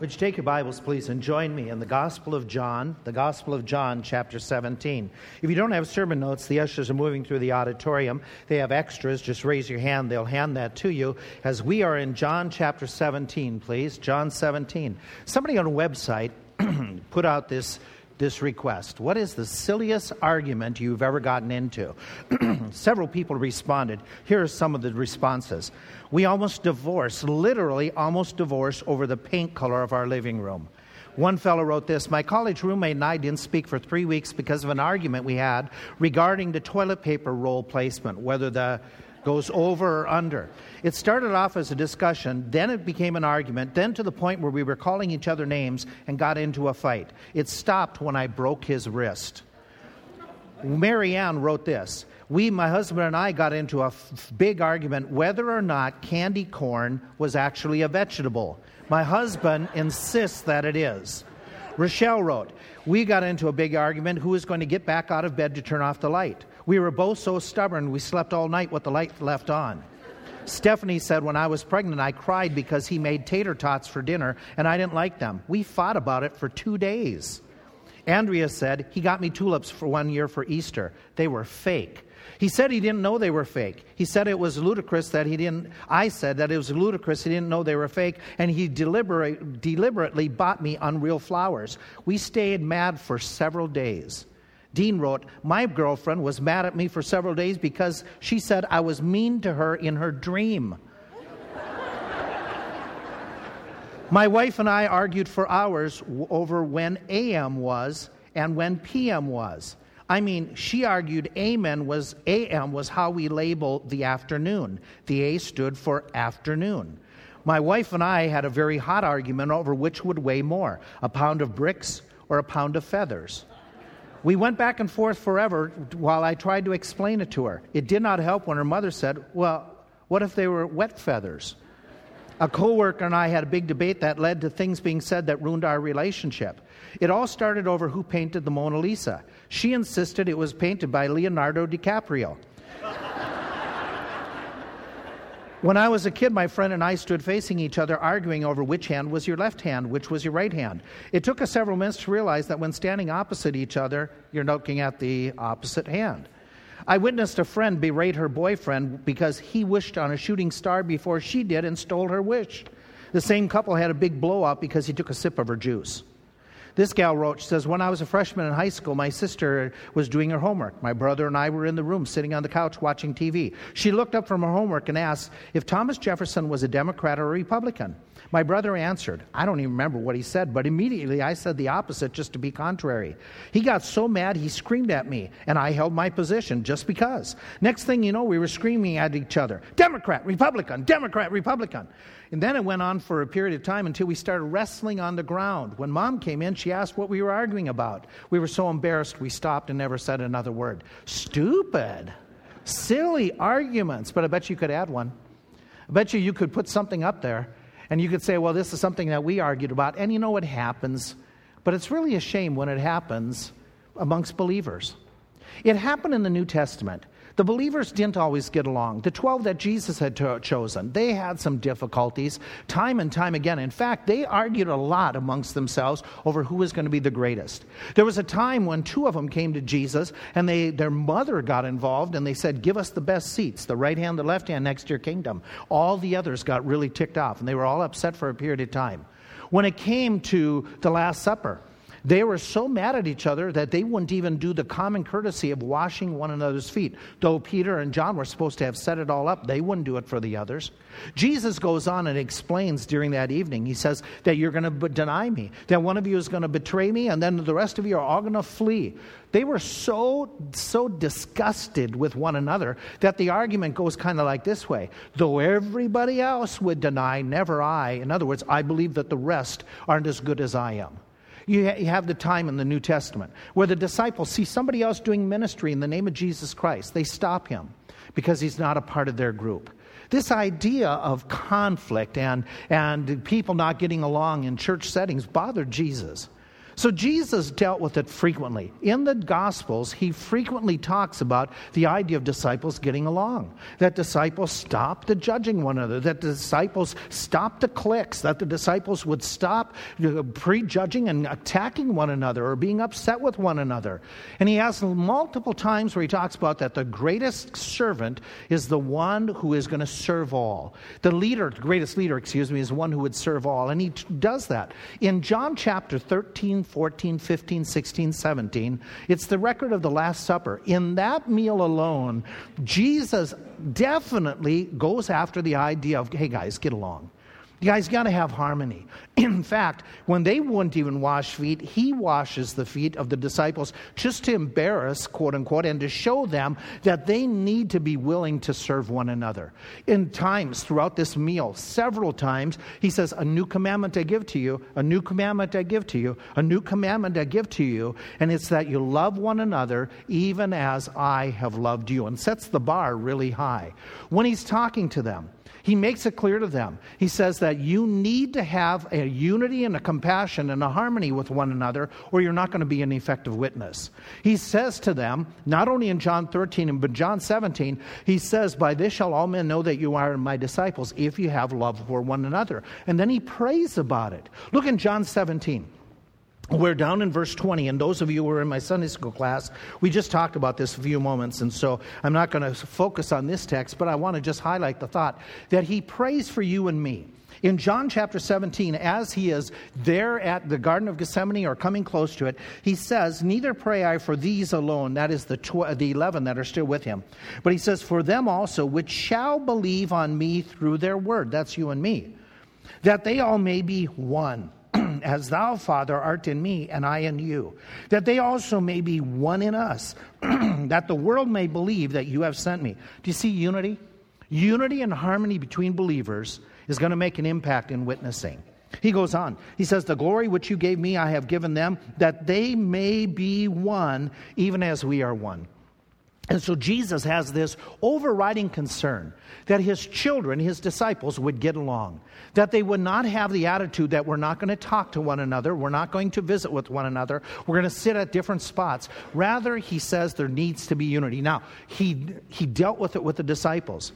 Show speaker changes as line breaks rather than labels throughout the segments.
Would you take your Bibles, please, and join me in the Gospel of John, the Gospel of John, chapter 17. If you don't have sermon notes, the ushers are moving through the auditorium. They have extras. Just raise your hand, they'll hand that to you. As we are in John chapter 17, please. John 17. Somebody on a website put out this this request. What is the silliest argument you've ever gotten into? Several people responded. Here are some of the responses. We almost divorced, literally almost divorced, over the paint color of our living room. One fellow wrote this My college roommate and I didn't speak for three weeks because of an argument we had regarding the toilet paper roll placement, whether the goes over or under. It started off as a discussion, then it became an argument, then to the point where we were calling each other names and got into a fight. It stopped when I broke his wrist. Marianne wrote this. We, my husband and I, got into a f- big argument whether or not candy corn was actually a vegetable. My husband insists that it is. Rochelle wrote, We got into a big argument who was going to get back out of bed to turn off the light. We were both so stubborn, we slept all night with the light left on. Stephanie said, When I was pregnant, I cried because he made tater tots for dinner and I didn't like them. We fought about it for two days. Andrea said, He got me tulips for one year for Easter. They were fake. He said he didn't know they were fake. He said it was ludicrous that he didn't, I said that it was ludicrous he didn't know they were fake, and he deliberate, deliberately bought me unreal flowers. We stayed mad for several days. Dean wrote, My girlfriend was mad at me for several days because she said I was mean to her in her dream. My wife and I argued for hours over when AM was and when PM was. I mean, she argued Amen was AM was how we label the afternoon. The A stood for afternoon. My wife and I had a very hot argument over which would weigh more, a pound of bricks or a pound of feathers. We went back and forth forever while I tried to explain it to her. It did not help when her mother said, Well, what if they were wet feathers? A coworker and I had a big debate that led to things being said that ruined our relationship. It all started over who painted the Mona Lisa. She insisted it was painted by Leonardo DiCaprio. When I was a kid, my friend and I stood facing each other, arguing over which hand was your left hand, which was your right hand. It took us several minutes to realize that when standing opposite each other, you're looking at the opposite hand. I witnessed a friend berate her boyfriend because he wished on a shooting star before she did and stole her wish. The same couple had a big blowout because he took a sip of her juice. This gal wrote, she says, When I was a freshman in high school, my sister was doing her homework. My brother and I were in the room sitting on the couch watching TV. She looked up from her homework and asked if Thomas Jefferson was a Democrat or a Republican. My brother answered. I don't even remember what he said, but immediately I said the opposite just to be contrary. He got so mad he screamed at me, and I held my position just because. Next thing you know, we were screaming at each other Democrat, Republican, Democrat, Republican. And then it went on for a period of time until we started wrestling on the ground. When mom came in, she asked what we were arguing about. We were so embarrassed we stopped and never said another word. Stupid, silly arguments, but I bet you could add one. I bet you you could put something up there and you could say, well, this is something that we argued about. And you know what happens, but it's really a shame when it happens amongst believers. It happened in the New Testament. The believers didn't always get along. The 12 that Jesus had to- chosen, they had some difficulties time and time again. In fact, they argued a lot amongst themselves over who was going to be the greatest. There was a time when two of them came to Jesus and they, their mother got involved and they said, Give us the best seats, the right hand, the left hand next to your kingdom. All the others got really ticked off and they were all upset for a period of time. When it came to the Last Supper, they were so mad at each other that they wouldn't even do the common courtesy of washing one another's feet. Though Peter and John were supposed to have set it all up, they wouldn't do it for the others. Jesus goes on and explains during that evening, he says that you're going to deny me, that one of you is going to betray me, and then the rest of you are all going to flee. They were so, so disgusted with one another that the argument goes kind of like this way Though everybody else would deny, never I. In other words, I believe that the rest aren't as good as I am. You, ha- you have the time in the New Testament where the disciples see somebody else doing ministry in the name of Jesus Christ. They stop him because he's not a part of their group. This idea of conflict and, and people not getting along in church settings bothered Jesus. So Jesus dealt with it frequently. In the Gospels, he frequently talks about the idea of disciples getting along, that disciples stop the judging one another, that disciples stop the cliques, that the disciples would stop prejudging and attacking one another or being upset with one another. And he has multiple times where he talks about that the greatest servant is the one who is going to serve all. The leader, the greatest leader, excuse me, is one who would serve all. And he does that. In John chapter 13, 14, 15, 16, 17. It's the record of the Last Supper. In that meal alone, Jesus definitely goes after the idea of, hey guys, get along. You guys got to have harmony. In fact, when they wouldn't even wash feet, he washes the feet of the disciples just to embarrass, quote unquote, and to show them that they need to be willing to serve one another. In times throughout this meal, several times, he says, A new commandment I give to you, a new commandment I give to you, a new commandment I give to you. And it's that you love one another even as I have loved you, and sets the bar really high. When he's talking to them, he makes it clear to them. He says that you need to have a unity and a compassion and a harmony with one another, or you're not going to be an effective witness. He says to them, not only in John 13, but John 17, he says, By this shall all men know that you are my disciples, if you have love for one another. And then he prays about it. Look in John 17. We're down in verse 20, and those of you who were in my Sunday school class, we just talked about this a few moments, and so I'm not going to focus on this text, but I want to just highlight the thought that he prays for you and me. In John chapter 17, as he is there at the Garden of Gethsemane or coming close to it, he says, Neither pray I for these alone, that is the, tw- the 11 that are still with him, but he says, For them also, which shall believe on me through their word, that's you and me, that they all may be one as thou, Father, art in me, and I in you, that they also may be one in us, that the world may believe that you have sent me. Do you see unity? Unity and harmony between believers is going to make an impact in witnessing. He goes on. He says, The glory which you gave me, I have given them, that they may be one, even as we are one. And so Jesus has this overriding concern that his children, his disciples, would get along, that they would not have the attitude that we're not going to talk to one another, we're not going to visit with one another, we're going to sit at different spots. Rather, he says there needs to be unity. Now, he, he dealt with it with the disciples.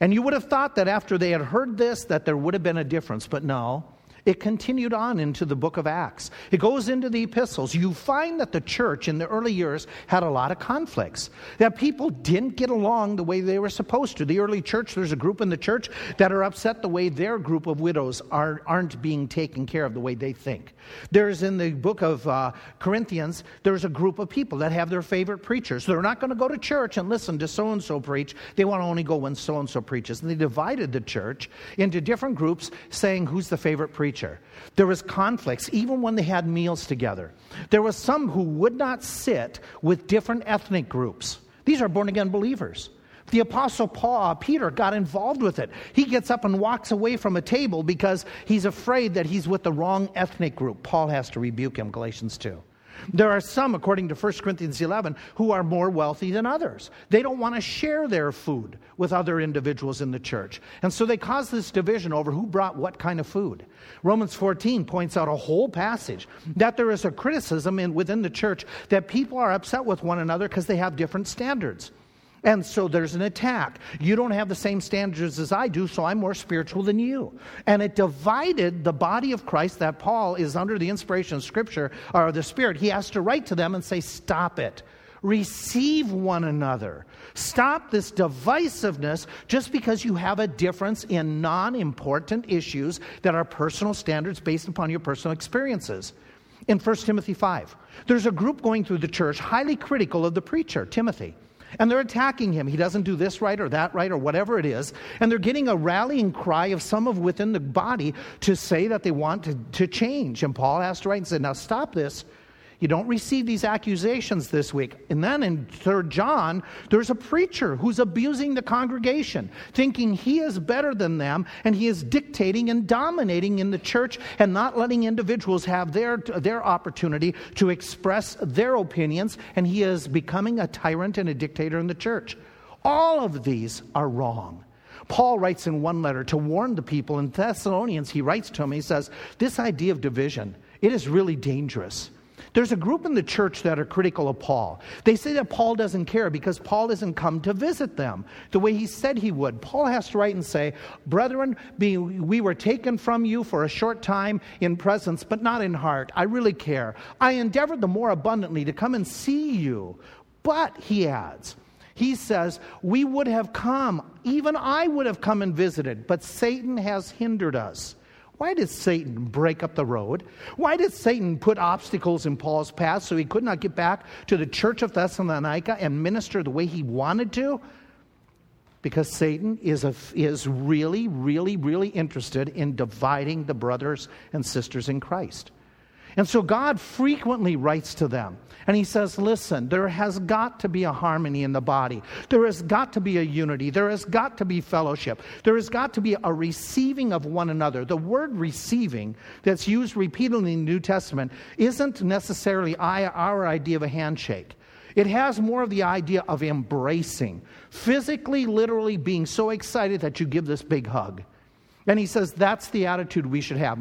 And you would have thought that after they had heard this, that there would have been a difference, but no. It continued on into the book of Acts. It goes into the epistles. You find that the church in the early years had a lot of conflicts, that people didn't get along the way they were supposed to. The early church, there's a group in the church that are upset the way their group of widows are, aren't being taken care of the way they think. There's in the book of uh, Corinthians, there's a group of people that have their favorite preachers. They're not going to go to church and listen to so and so preach. They want to only go when so and so preaches. And they divided the church into different groups saying who's the favorite preacher There was conflicts even when they had meals together. There was some who would not sit with different ethnic groups. These are born again believers. The apostle Paul, Peter got involved with it. He gets up and walks away from a table because he's afraid that he's with the wrong ethnic group. Paul has to rebuke him, Galatians 2. There are some, according to 1 Corinthians 11, who are more wealthy than others. They don't want to share their food with other individuals in the church. And so they cause this division over who brought what kind of food. Romans 14 points out a whole passage that there is a criticism in, within the church that people are upset with one another because they have different standards. And so there's an attack. You don't have the same standards as I do, so I'm more spiritual than you. And it divided the body of Christ that Paul is under the inspiration of Scripture or the Spirit. He has to write to them and say, Stop it. Receive one another. Stop this divisiveness just because you have a difference in non important issues that are personal standards based upon your personal experiences. In 1 Timothy 5, there's a group going through the church highly critical of the preacher, Timothy. And they're attacking him. He doesn't do this right or that right or whatever it is. And they're getting a rallying cry of some of within the body to say that they want to, to change. And Paul has to write and say, now stop this. You don't receive these accusations this week. And then in 3 John, there's a preacher who's abusing the congregation, thinking he is better than them, and he is dictating and dominating in the church and not letting individuals have their, their opportunity to express their opinions, and he is becoming a tyrant and a dictator in the church. All of these are wrong. Paul writes in one letter to warn the people in Thessalonians, he writes to them, he says, This idea of division, it is really dangerous. There's a group in the church that are critical of Paul. They say that Paul doesn't care because Paul hasn't come to visit them the way he said he would. Paul has to write and say, Brethren, we were taken from you for a short time in presence, but not in heart. I really care. I endeavored the more abundantly to come and see you. But, he adds, he says, We would have come, even I would have come and visited, but Satan has hindered us. Why did Satan break up the road? Why did Satan put obstacles in Paul's path so he could not get back to the church of Thessalonica and minister the way he wanted to? Because Satan is, a, is really, really, really interested in dividing the brothers and sisters in Christ. And so God frequently writes to them and he says, Listen, there has got to be a harmony in the body. There has got to be a unity. There has got to be fellowship. There has got to be a receiving of one another. The word receiving that's used repeatedly in the New Testament isn't necessarily our idea of a handshake. It has more of the idea of embracing, physically, literally being so excited that you give this big hug. And he says that's the attitude we should have.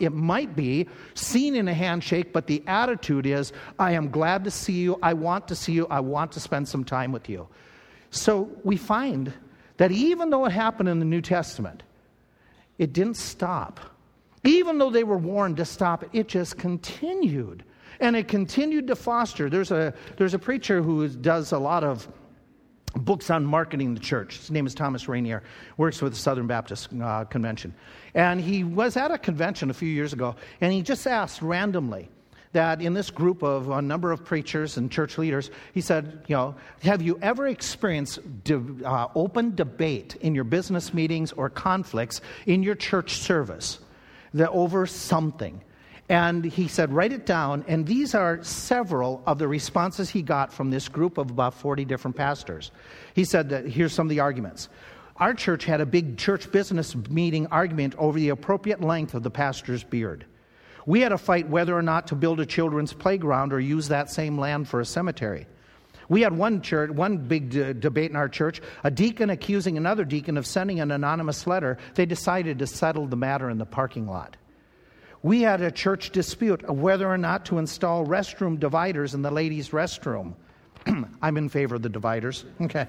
It might be seen in a handshake, but the attitude is I am glad to see you. I want to see you. I want to spend some time with you. So we find that even though it happened in the New Testament, it didn't stop. Even though they were warned to stop, it just continued. And it continued to foster. There's a, there's a preacher who does a lot of books on marketing the church. His name is Thomas Rainer, works with the Southern Baptist uh, Convention. And he was at a convention a few years ago, and he just asked randomly that in this group of a number of preachers and church leaders, he said, You know, have you ever experienced de- uh, open debate in your business meetings or conflicts in your church service that over something? And he said, write it down. And these are several of the responses he got from this group of about 40 different pastors. He said that here's some of the arguments. Our church had a big church business meeting argument over the appropriate length of the pastor's beard. We had a fight whether or not to build a children's playground or use that same land for a cemetery. We had one church, one big debate in our church, a deacon accusing another deacon of sending an anonymous letter. They decided to settle the matter in the parking lot. We had a church dispute of whether or not to install restroom dividers in the ladies' restroom. I'm in favor of the dividers. Okay.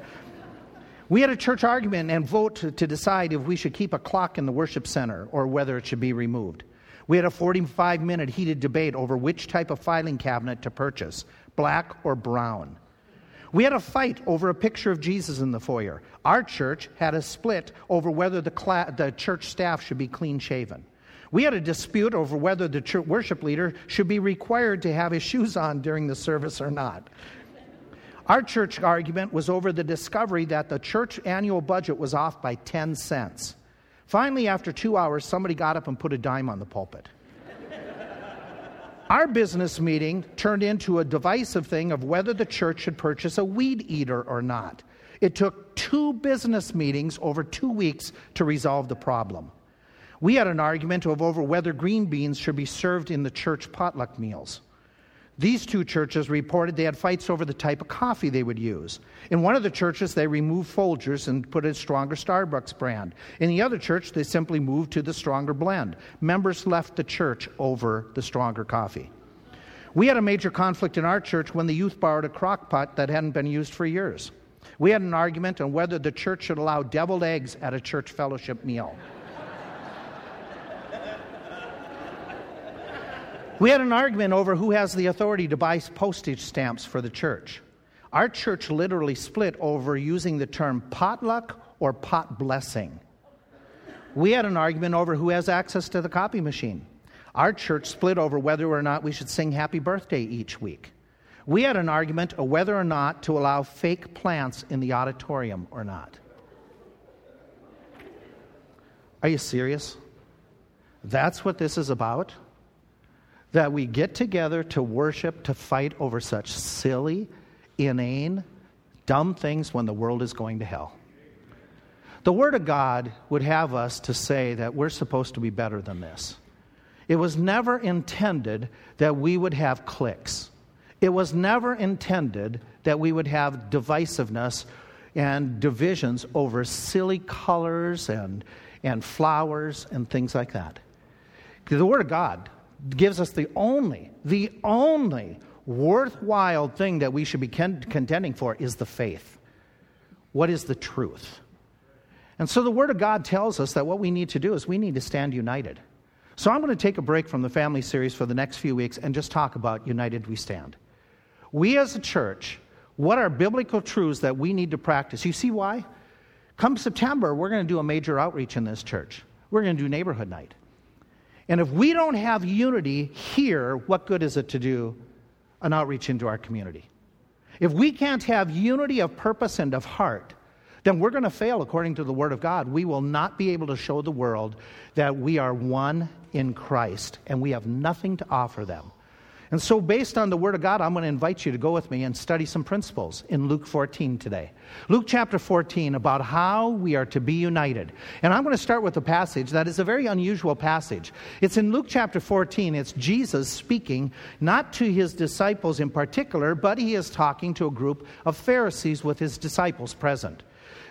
We had a church argument and vote to, decide if we should keep a clock in the worship center or whether it should be removed. We had a 45 minute heated debate over which type of filing cabinet to purchase black or brown. We had a fight over a picture of Jesus in the foyer. Our church had a split over whether the, cla- the church staff should be clean shaven. We had a dispute over whether the church worship leader should be required to have his shoes on during the service or not. Our church argument was over the discovery that the church annual budget was off by 10 cents. Finally, after two hours, somebody got up and put a dime on the pulpit. Our business meeting turned into a divisive thing of whether the church should purchase a weed eater or not. It took two business meetings over two weeks to resolve the problem. We had an argument over whether green beans should be served in the church potluck meals. These two churches reported they had fights over the type of coffee they would use. In one of the churches, they removed Folgers and put a stronger Starbucks brand. In the other church, they simply moved to the stronger blend. Members left the church over the stronger coffee. We had a major conflict in our church when the youth borrowed a crock pot that hadn't been used for years. We had an argument on whether the church should allow deviled eggs at a church fellowship meal. We had an argument over who has the authority to buy postage stamps for the church. Our church literally split over using the term potluck or pot blessing. We had an argument over who has access to the copy machine. Our church split over whether or not we should sing happy birthday each week. We had an argument of whether or not to allow fake plants in the auditorium or not. Are you serious? That's what this is about? That we get together to worship, to fight over such silly, inane, dumb things when the world is going to hell. The Word of God would have us to say that we're supposed to be better than this. It was never intended that we would have cliques. It was never intended that we would have divisiveness and divisions over silly colors and, and flowers and things like that. The Word of God gives us the only, the only worthwhile thing that we should be contending for is the faith. What is the truth? And so the Word of God tells us that what we need to do is we need to stand united. So I'm going to take a break from the family series for the next few weeks and just talk about United We Stand. We as a church, what are biblical truths that we need to practice? You see why? Come September, we're going to do a major outreach in this church. We're going to do neighborhood night. And if we don't have unity here, what good is it to do an outreach into our community? If we can't have unity of purpose and of heart, then we're going to fail according to the Word of God. We will not be able to show the world that we are one in Christ and we have nothing to offer them. And so, based on the Word of God, I'm going to invite you to go with me and study some principles in Luke 14 today. Luke chapter 14 about how we are to be united. And I'm going to start with a passage that is a very unusual passage. It's in Luke chapter 14. It's Jesus speaking, not to his disciples in particular, but he is talking to a group of Pharisees with his disciples present.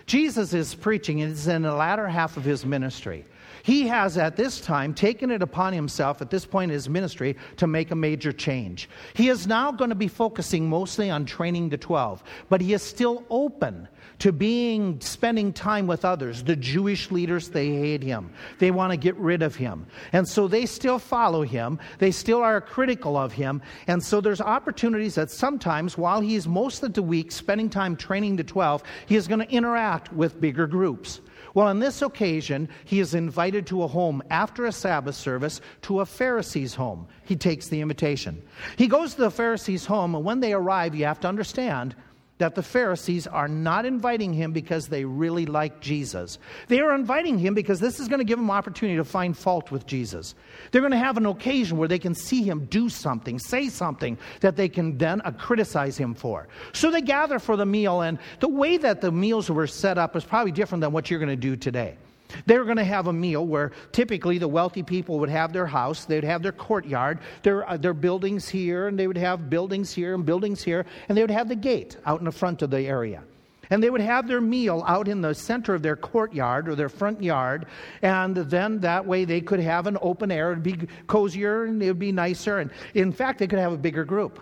Jesus is preaching, and it's in the latter half of his ministry. He has at this time taken it upon himself at this point in his ministry to make a major change. He is now going to be focusing mostly on training the 12, but he is still open to being spending time with others. The Jewish leaders, they hate him. They want to get rid of him. And so they still follow him. They still are critical of him. And so there's opportunities that sometimes while he is most of the week spending time training the 12, he is going to interact with bigger groups. Well, on this occasion, he is invited to a home after a Sabbath service to a Pharisee's home. He takes the invitation. He goes to the Pharisee's home, and when they arrive, you have to understand that the Pharisees are not inviting him because they really like Jesus. They are inviting him because this is going to give them opportunity to find fault with Jesus. They're going to have an occasion where they can see him do something, say something that they can then uh, criticize him for. So they gather for the meal, and the way that the meals were set up is probably different than what you're going to do today. They were going to have a meal where typically the wealthy people would have their house, they'd have their courtyard, their, uh, their buildings here, and they would have buildings here and buildings here, and they would have the gate out in the front of the area. And they would have their meal out in the center of their courtyard or their front yard, and then that way they could have an open air. It would be cozier and it would be nicer. And in fact, they could have a bigger group.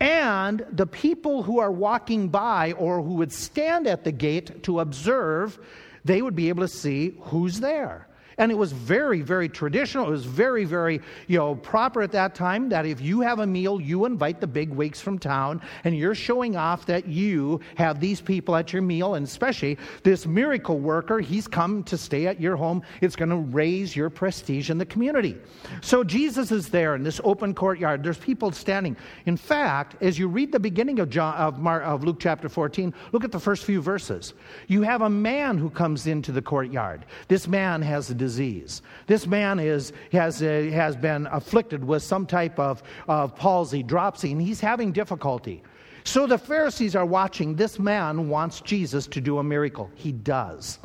And the people who are walking by or who would stand at the gate to observe they would be able to see who's there. And it was very, very traditional. It was very, very, you know, proper at that time that if you have a meal, you invite the big wigs from town and you're showing off that you have these people at your meal. And especially this miracle worker, he's come to stay at your home. It's going to raise your prestige in the community. So Jesus is there in this open courtyard. There's people standing. In fact, as you read the beginning of, John, of, Mar, of Luke chapter 14, look at the first few verses. You have a man who comes into the courtyard. This man has a disease. This man is, has, uh, has been afflicted with some type of, of palsy, dropsy, and he's having difficulty. So the Pharisees are watching. This man wants Jesus to do a miracle. He does.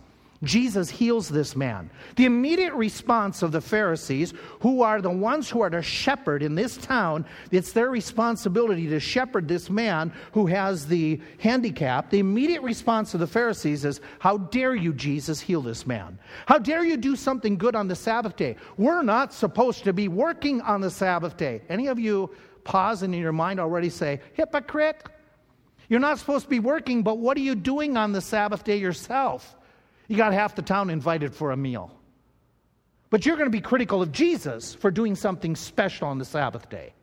Jesus heals this man. The immediate response of the Pharisees, who are the ones who are to shepherd in this town, it's their responsibility to shepherd this man who has the handicap. The immediate response of the Pharisees is, How dare you, Jesus, heal this man? How dare you do something good on the Sabbath day? We're not supposed to be working on the Sabbath day. Any of you pause and in your mind already say, Hypocrite? You're not supposed to be working, but what are you doing on the Sabbath day yourself? You got half the town invited for a meal. But you're going to be critical of Jesus for doing something special on the Sabbath day.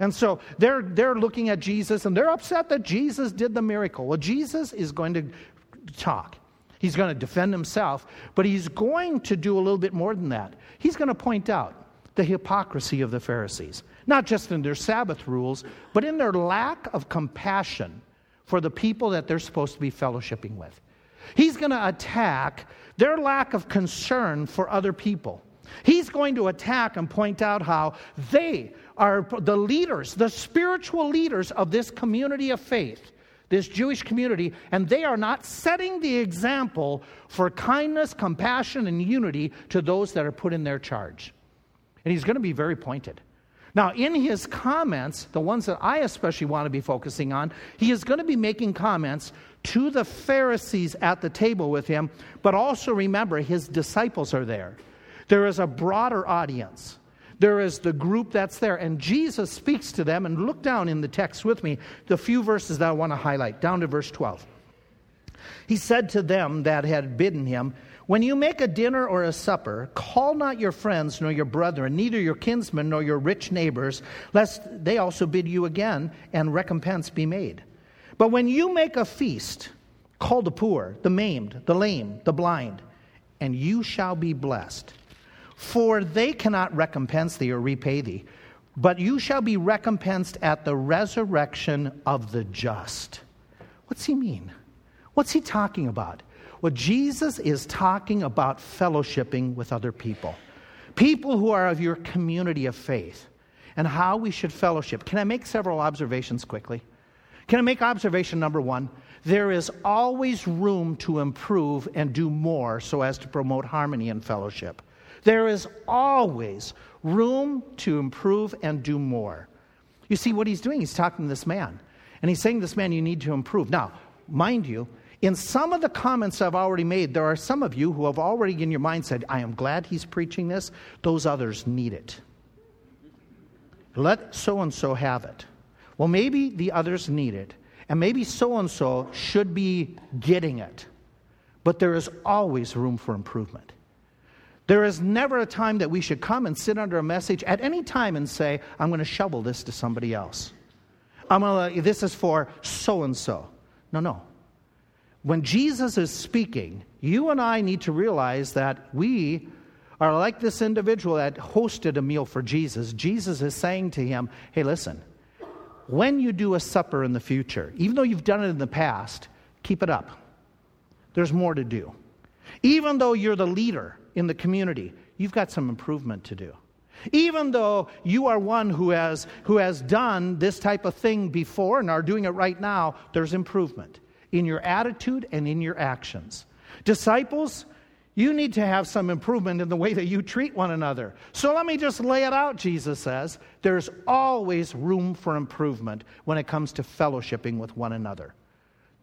And so they're, they're looking at Jesus and they're upset that Jesus did the miracle. Well, Jesus is going to talk. He's going to defend himself, but he's going to do a little bit more than that. He's going to point out the hypocrisy of the Pharisees, not just in their Sabbath rules, but in their lack of compassion for the people that they're supposed to be fellowshipping with. He's going to attack their lack of concern for other people. He's going to attack and point out how they are the leaders, the spiritual leaders of this community of faith, this Jewish community, and they are not setting the example for kindness, compassion, and unity to those that are put in their charge. And he's going to be very pointed. Now, in his comments, the ones that I especially want to be focusing on, he is going to be making comments to the Pharisees at the table with him, but also remember his disciples are there. There is a broader audience. There is the group that's there, and Jesus speaks to them. And look down in the text with me, the few verses that I want to highlight, down to verse 12. He said to them that had bidden him, When you make a dinner or a supper, call not your friends nor your brethren, neither your kinsmen nor your rich neighbors, lest they also bid you again, and recompense be made. But when you make a feast, call the poor, the maimed, the lame, the blind, and you shall be blessed. For they cannot recompense thee or repay thee, but you shall be recompensed at the resurrection of the just. What's he mean? What's he talking about? Well, Jesus is talking about fellowshipping with other people, people who are of your community of faith, and how we should fellowship. Can I make several observations quickly? Can I make observation number one? There is always room to improve and do more so as to promote harmony and fellowship. There is always room to improve and do more. You see, what he's doing, he's talking to this man. And he's saying this man, you need to improve. Now, mind you, in some of the comments I've already made, there are some of you who have already in your mind said, I am glad he's preaching this. Those others need it. Let so and so have it. Well, maybe the others need it, and maybe so and so should be getting it. But there is always room for improvement. There is never a time that we should come and sit under a message at any time and say, I'm going to shovel this to somebody else. I'm going to, this is for so and so. No, no when Jesus is speaking, you and I need to realize that we are like this individual that hosted a meal for Jesus. Jesus is saying to him, Hey, listen, when you do a supper in the future, even though you've done it in the past, keep it up. There's more to do. Even though you're the leader in the community, you've got some improvement to do. Even though you are one who has, who has done this type of thing before and are doing it right now, there's improvement in your attitude and in your actions. Disciples, you need to have some improvement in the way that you treat one another. So let me just lay it out, Jesus says. There's always room for improvement when it comes to fellowshipping with one another.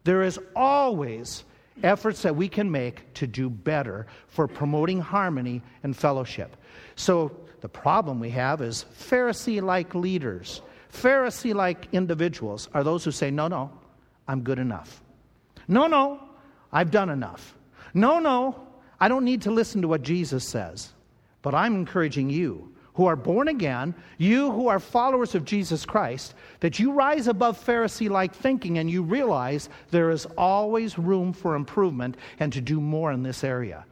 There is always efforts that we can make to do better for promoting harmony and fellowship. So the problem we have is Pharisee like leaders, Pharisee like individuals are those who say, no, no, I'm good enough. No, no, I've done enough. No, no, I don't need to listen to what Jesus says. But I'm encouraging you who are born again, you who are followers of Jesus Christ, that you rise above Pharisee like thinking and you realize there is always room for improvement and to do more in this area.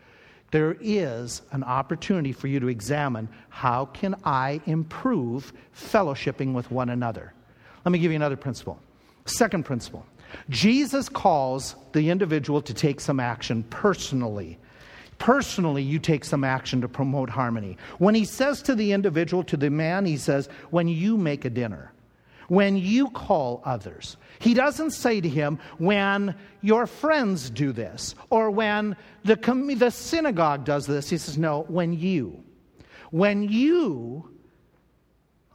There is an opportunity for you to examine how can I improve fellowshipping with one another. Let me give you another principle. Second principle Jesus calls the individual to take some action personally. Personally, you take some action to promote harmony. When he says to the individual, to the man, he says, when you make a dinner, when you call others. He doesn't say to him, when your friends do this, or when the, the synagogue does this. He says, no, when you. When you,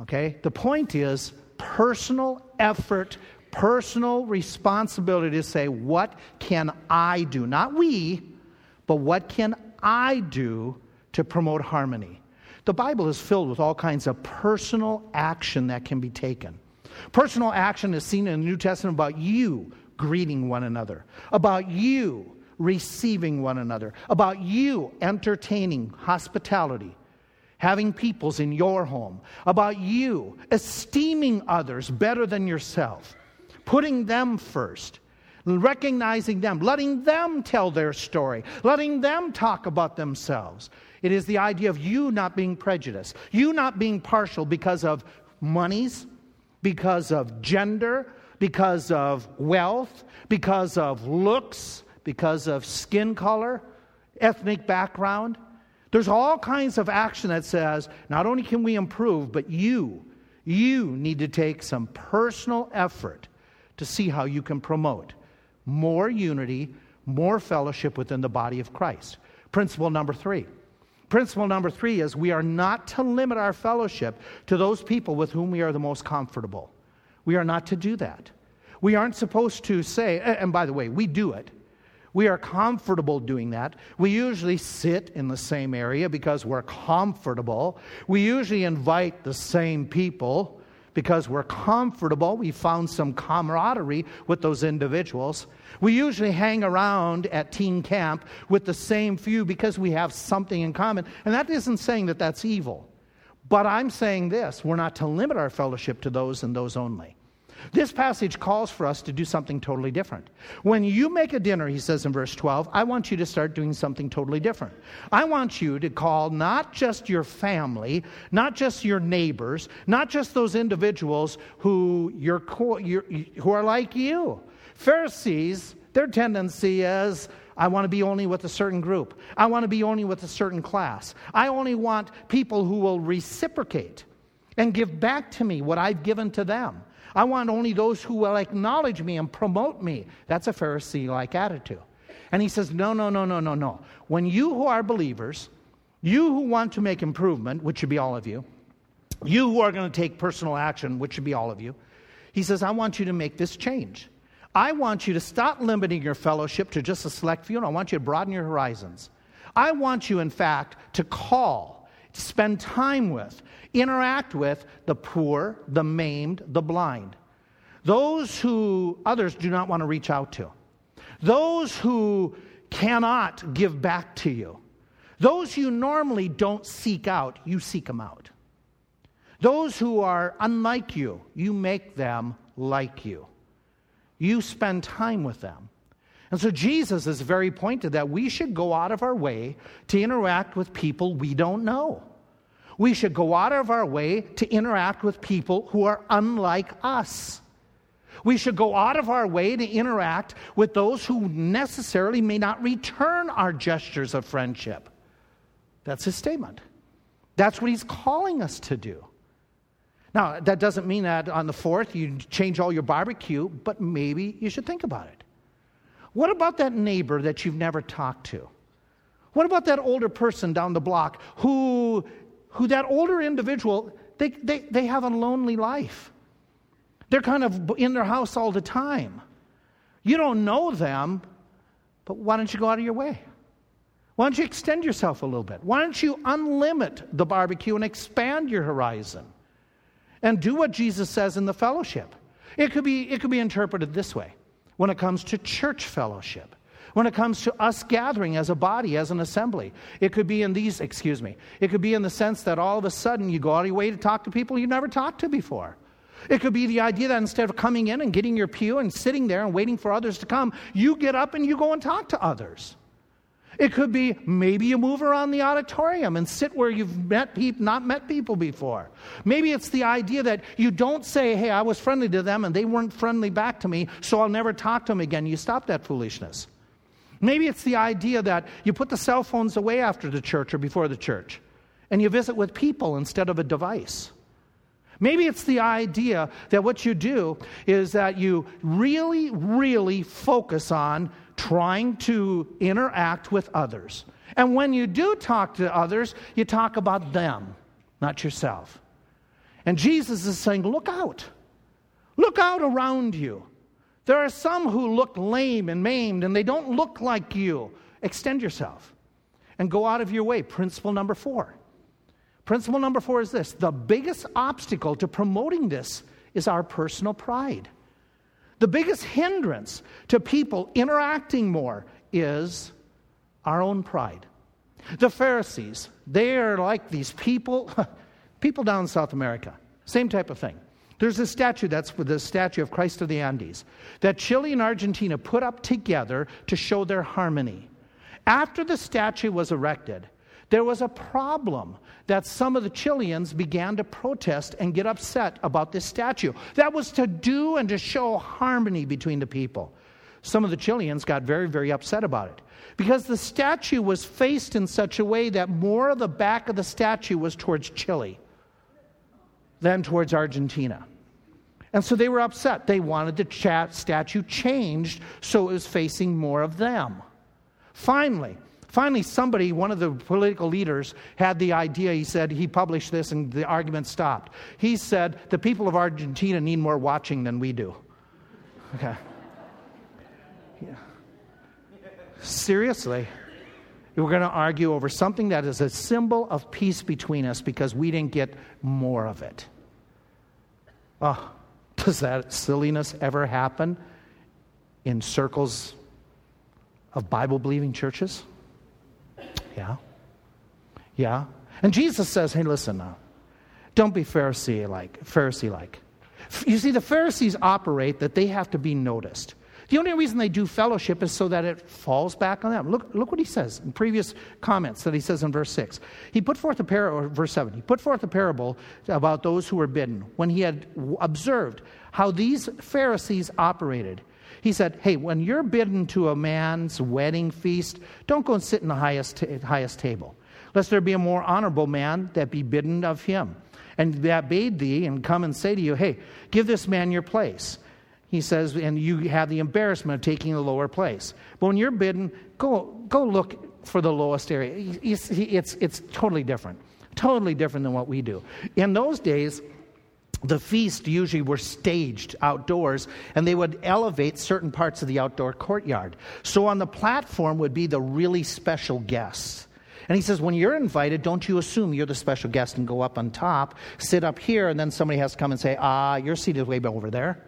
okay, the point is personal effort personal responsibility to say, What can I do? Not we, but what can I do to promote harmony? The Bible is filled with all kinds of personal action that can be taken. Personal action is seen in the New Testament about you greeting one another, about you receiving one another, about you entertaining hospitality, having peoples in your home, about you esteeming others better than yourself putting them first, recognizing them, letting them tell their story, letting them talk about themselves. It is the idea of you not being prejudiced, you not being partial because of monies, because of gender, because of wealth, because of looks, because of skin color, ethnic background. There's all kinds of action that says not only can we improve, but you, you need to take some personal effort to see how you can promote more unity, more fellowship within the body of Christ. Principle number three. Principle number three is we are not to limit our fellowship to those people with whom we are the most comfortable. We are not to do that. We aren't supposed to say, and by the way, we do it. We are comfortable doing that. We usually sit in the same area because we're comfortable. We usually invite the same people because we're comfortable. We found some camaraderie with those individuals. We usually hang around at teen camp with the same few because we have something in common. And that isn't saying that that's evil. But I'm saying this we're not to limit our fellowship to those and those only. This passage calls for us to do something totally different. When you make a dinner, he says in verse 12, I want you to start doing something totally different. I want you to call not just your family, not just your neighbors, not just those individuals who, you're, who are like you. Pharisees, their tendency is, I want to be only with a certain group. I want to be only with a certain class. I only want people who will reciprocate and give back to me what I've given to them. I want only those who will acknowledge me and promote me. That's a Pharisee like attitude. And he says, No, no, no, no, no, no. When you who are believers, you who want to make improvement, which should be all of you, you who are going to take personal action, which should be all of you, he says, I want you to make this change. I want you to stop limiting your fellowship to just a select few. And I want you to broaden your horizons. I want you, in fact, to call, to spend time with, interact with the poor, the maimed, the blind. Those who others do not want to reach out to. Those who cannot give back to you. Those you normally don't seek out, you seek them out. Those who are unlike you, you make them like you. You spend time with them. And so Jesus is very pointed that we should go out of our way to interact with people we don't know. We should go out of our way to interact with people who are unlike us. We should go out of our way to interact with those who necessarily may not return our gestures of friendship. That's his statement. That's what he's calling us to do. Now, that doesn't mean that on the 4th you change all your barbecue, but maybe you should think about it. What about that neighbor that you've never talked to? What about that older person down the block who who that older individual, they, they, they have a lonely life. They're kind of in their house all the time. You don't know them, but why don't you go out of your way? Why don't you extend yourself a little bit? Why don't you unlimit the barbecue and expand your horizon? And do what Jesus says in the fellowship. It could be, it could be interpreted this way when it comes to church fellowship when it comes to us gathering as a body, as an assembly. It could be in these, excuse me, it could be in the sense that all of a sudden you go out of your way to talk to people you never talked to before. It could be the idea that instead of coming in and getting your pew and sitting there and waiting for others to come, you get up and you go and talk to others. It could be maybe you move around the auditorium and sit where you've met people, not met people before. Maybe it's the idea that you don't say, hey, I was friendly to them and they weren't friendly back to me, so I'll never talk to them again. You stop that foolishness. Maybe it's the idea that you put the cell phones away after the church or before the church and you visit with people instead of a device. Maybe it's the idea that what you do is that you really, really focus on trying to interact with others. And when you do talk to others, you talk about them, not yourself. And Jesus is saying, Look out. Look out around you. There are some who look lame and maimed and they don't look like you. Extend yourself and go out of your way. Principle number four. Principle number four is this the biggest obstacle to promoting this is our personal pride. The biggest hindrance to people interacting more is our own pride. The Pharisees, they are like these people, people down in South America, same type of thing. There's a statue that's the statue of Christ of the Andes that Chile and Argentina put up together to show their harmony. After the statue was erected, there was a problem that some of the Chileans began to protest and get upset about this statue. That was to do and to show harmony between the people. Some of the Chileans got very, very upset about it because the statue was faced in such a way that more of the back of the statue was towards Chile than towards Argentina. And so they were upset. They wanted the chat statue changed so it was facing more of them. Finally, finally somebody, one of the political leaders, had the idea. He said, he published this and the argument stopped. He said, the people of Argentina need more watching than we do. Okay. Yeah. Seriously. We're going to argue over something that is a symbol of peace between us because we didn't get more of it. Oh, does that silliness ever happen in circles of Bible believing churches? Yeah. Yeah. And Jesus says, hey, listen now. Don't be Pharisee like. Pharisee like. You see, the Pharisees operate that they have to be noticed. The only reason they do fellowship is so that it falls back on them. Look, look what he says in previous comments that he says in verse 6. He put forth a parable, verse 7. He put forth a parable about those who were bidden when he had observed how these Pharisees operated. He said, Hey, when you're bidden to a man's wedding feast, don't go and sit in the highest, t- highest table, lest there be a more honorable man that be bidden of him. And that bade thee and come and say to you, Hey, give this man your place he says, and you have the embarrassment of taking the lower place. But when you're bidden, go, go look for the lowest area. It's, it's, it's totally different. Totally different than what we do. In those days, the feast usually were staged outdoors and they would elevate certain parts of the outdoor courtyard. So on the platform would be the really special guests. And he says, when you're invited, don't you assume you're the special guest and go up on top, sit up here, and then somebody has to come and say, ah, your seat is way over there.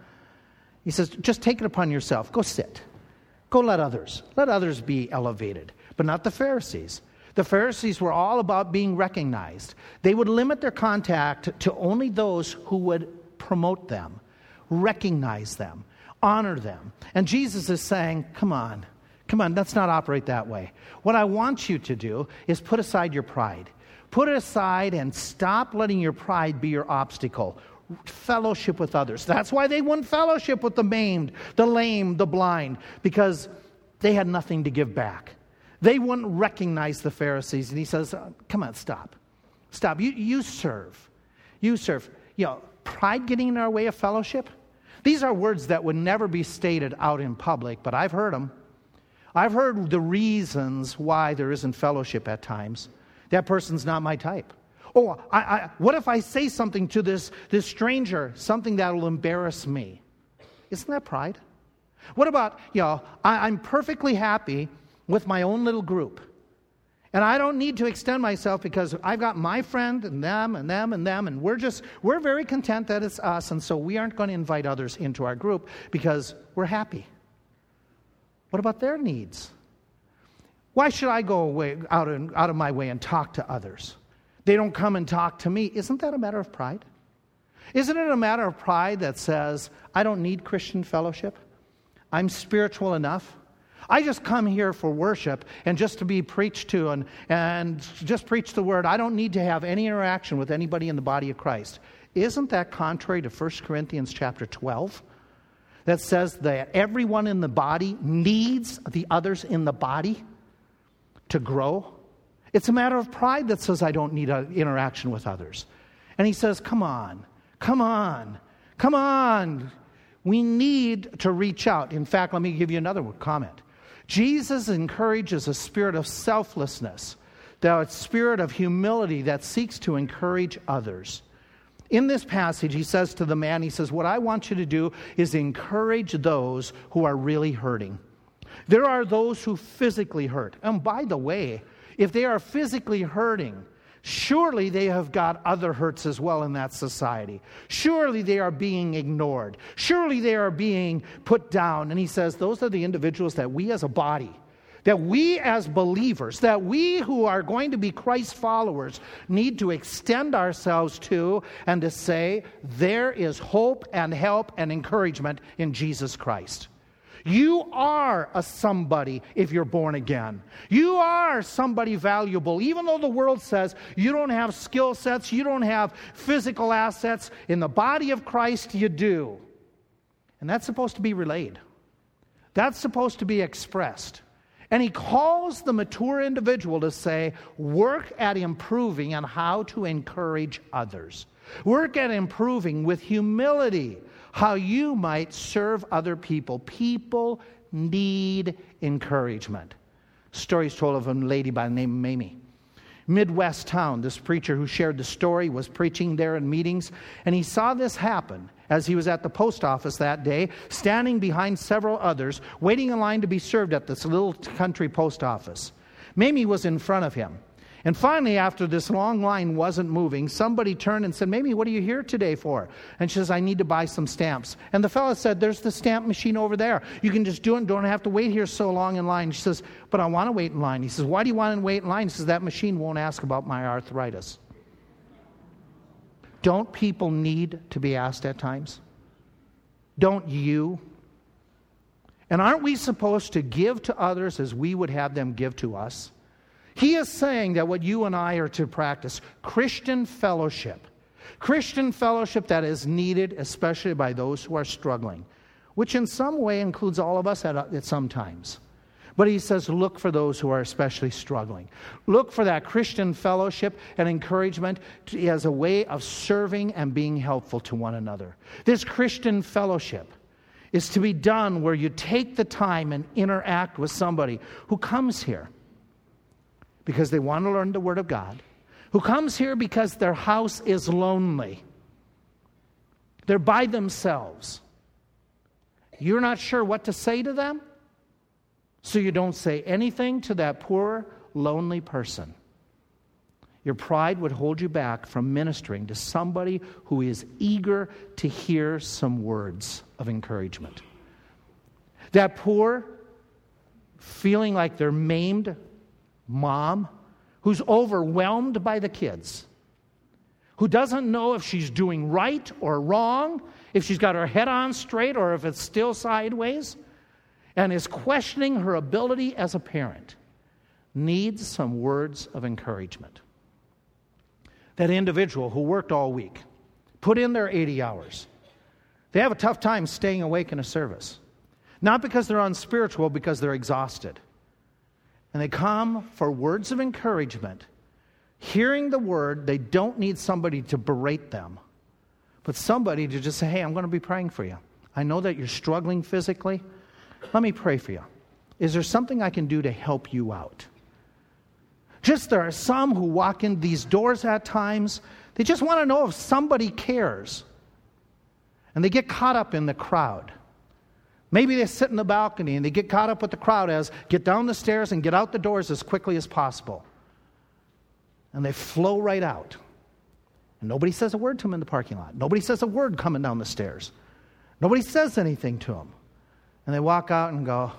He says, just take it upon yourself. Go sit. Go let others. Let others be elevated, but not the Pharisees. The Pharisees were all about being recognized. They would limit their contact to only those who would promote them, recognize them, honor them. And Jesus is saying, Come on, come on, let's not operate that way. What I want you to do is put aside your pride. Put it aside and stop letting your pride be your obstacle fellowship with others. That's why they wouldn't fellowship with the maimed, the lame, the blind, because they had nothing to give back. They wouldn't recognize the Pharisees. And he says, uh, Come on, stop. Stop. You, you serve. You serve. You know, pride getting in our way of fellowship? These are words that would never be stated out in public, but I've heard them. I've heard the reasons why there isn't fellowship at times. That person's not my type. Oh, I, I, what if I say something to this, this stranger, something that will embarrass me? Isn't that pride? What about, you know, I, I'm perfectly happy with my own little group. And I don't need to extend myself because I've got my friend and them and them and them, and we're just, we're very content that it's us, and so we aren't going to invite others into our group because we're happy. What about their needs? Why should I go away, out, of, out of my way and talk to others? They don't come and talk to me. Isn't that a matter of pride? Isn't it a matter of pride that says, I don't need Christian fellowship? I'm spiritual enough. I just come here for worship and just to be preached to and, and just preach the word. I don't need to have any interaction with anybody in the body of Christ. Isn't that contrary to 1 Corinthians chapter 12? That says that everyone in the body needs the others in the body to grow? It's a matter of pride that says, I don't need an interaction with others. And he says, Come on, come on, come on. We need to reach out. In fact, let me give you another comment. Jesus encourages a spirit of selflessness, that spirit of humility that seeks to encourage others. In this passage, he says to the man, He says, What I want you to do is encourage those who are really hurting. There are those who physically hurt. And by the way, if they are physically hurting, surely they have got other hurts as well in that society. Surely they are being ignored. Surely they are being put down. And he says, those are the individuals that we as a body, that we as believers, that we who are going to be Christ followers need to extend ourselves to and to say, there is hope and help and encouragement in Jesus Christ. You are a somebody if you're born again. You are somebody valuable. Even though the world says you don't have skill sets, you don't have physical assets, in the body of Christ, you do. And that's supposed to be relayed, that's supposed to be expressed. And he calls the mature individual to say, work at improving on how to encourage others. Work at improving with humility how you might serve other people. People need encouragement. Stories told of a lady by the name of Mamie. Midwest town. This preacher who shared the story was preaching there in meetings, and he saw this happen as he was at the post office that day, standing behind several others, waiting in line to be served at this little country post office. Mamie was in front of him. And finally, after this long line wasn't moving, somebody turned and said, Mamie, what are you here today for? And she says, I need to buy some stamps. And the fellow said, There's the stamp machine over there. You can just do it and don't have to wait here so long in line. She says, But I want to wait in line. He says, Why do you want to wait in line? He says, That machine won't ask about my arthritis. Don't people need to be asked at times? Don't you? And aren't we supposed to give to others as we would have them give to us? He is saying that what you and I are to practice Christian fellowship. Christian fellowship that is needed, especially by those who are struggling, which in some way includes all of us at, at some times. But he says, look for those who are especially struggling. Look for that Christian fellowship and encouragement to, as a way of serving and being helpful to one another. This Christian fellowship is to be done where you take the time and interact with somebody who comes here because they want to learn the Word of God, who comes here because their house is lonely. They're by themselves. You're not sure what to say to them, so you don't say anything to that poor, lonely person. Your pride would hold you back from ministering to somebody who is eager to hear some words of encouragement. That poor, feeling like they're maimed mom who's overwhelmed by the kids, who doesn't know if she's doing right or wrong, if she's got her head on straight or if it's still sideways, and is questioning her ability as a parent, needs some words of encouragement. That individual who worked all week, put in their 80 hours, they have a tough time staying awake in a service. Not because they're unspiritual, because they're exhausted and they come for words of encouragement, hearing the word, they don't need somebody to berate them, but somebody to just say, Hey, I'm going to be praying for you. I know that you're struggling physically. Let me pray for you. Is there something I can do to help you out? Just there are some who walk in these doors at times, they just want to know if somebody cares. And they get caught up in the crowd. Maybe they sit in the balcony and they get caught up with the crowd as get down the stairs and get out the doors as quickly as possible. And they flow right out. And nobody says a word to them in the parking lot. Nobody says a word coming down the stairs. Nobody says anything to them. And they walk out and go,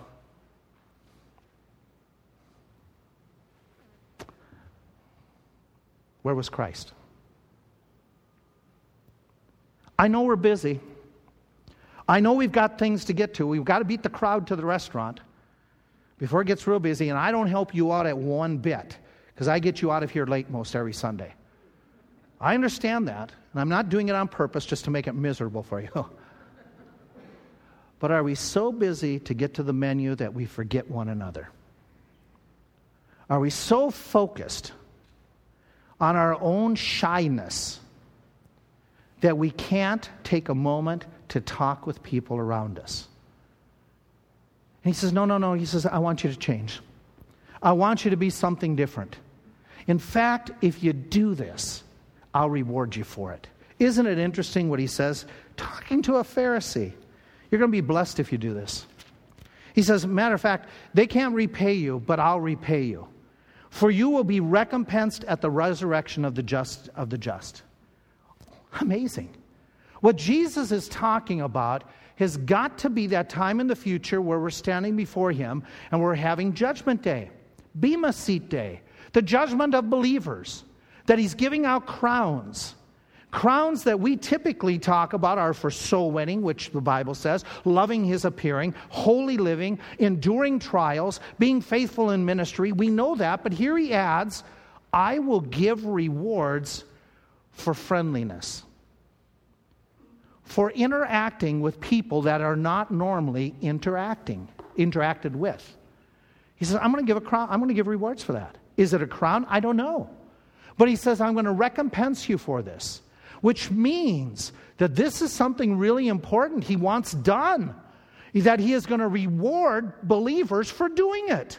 Where was Christ? I know we're busy. I know we've got things to get to. We've got to beat the crowd to the restaurant before it gets real busy, and I don't help you out at one bit because I get you out of here late most every Sunday. I understand that, and I'm not doing it on purpose just to make it miserable for you. but are we so busy to get to the menu that we forget one another? Are we so focused on our own shyness that we can't take a moment to talk with people around us. And he says, No, no, no. He says, I want you to change. I want you to be something different. In fact, if you do this, I'll reward you for it. Isn't it interesting what he says? Talking to a Pharisee. You're going to be blessed if you do this. He says, matter of fact, they can't repay you, but I'll repay you. For you will be recompensed at the resurrection of the just of the just. Amazing. What Jesus is talking about has got to be that time in the future where we're standing before Him and we're having Judgment Day, Bema Seat Day, the judgment of believers, that He's giving out crowns. Crowns that we typically talk about are for soul winning, which the Bible says, loving His appearing, holy living, enduring trials, being faithful in ministry. We know that, but here He adds, I will give rewards for friendliness for interacting with people that are not normally interacting, interacted with. He says, I'm going to give a crown, I'm going to give rewards for that. Is it a crown? I don't know. But he says, I'm going to recompense you for this, which means that this is something really important he wants done, that he is going to reward believers for doing it.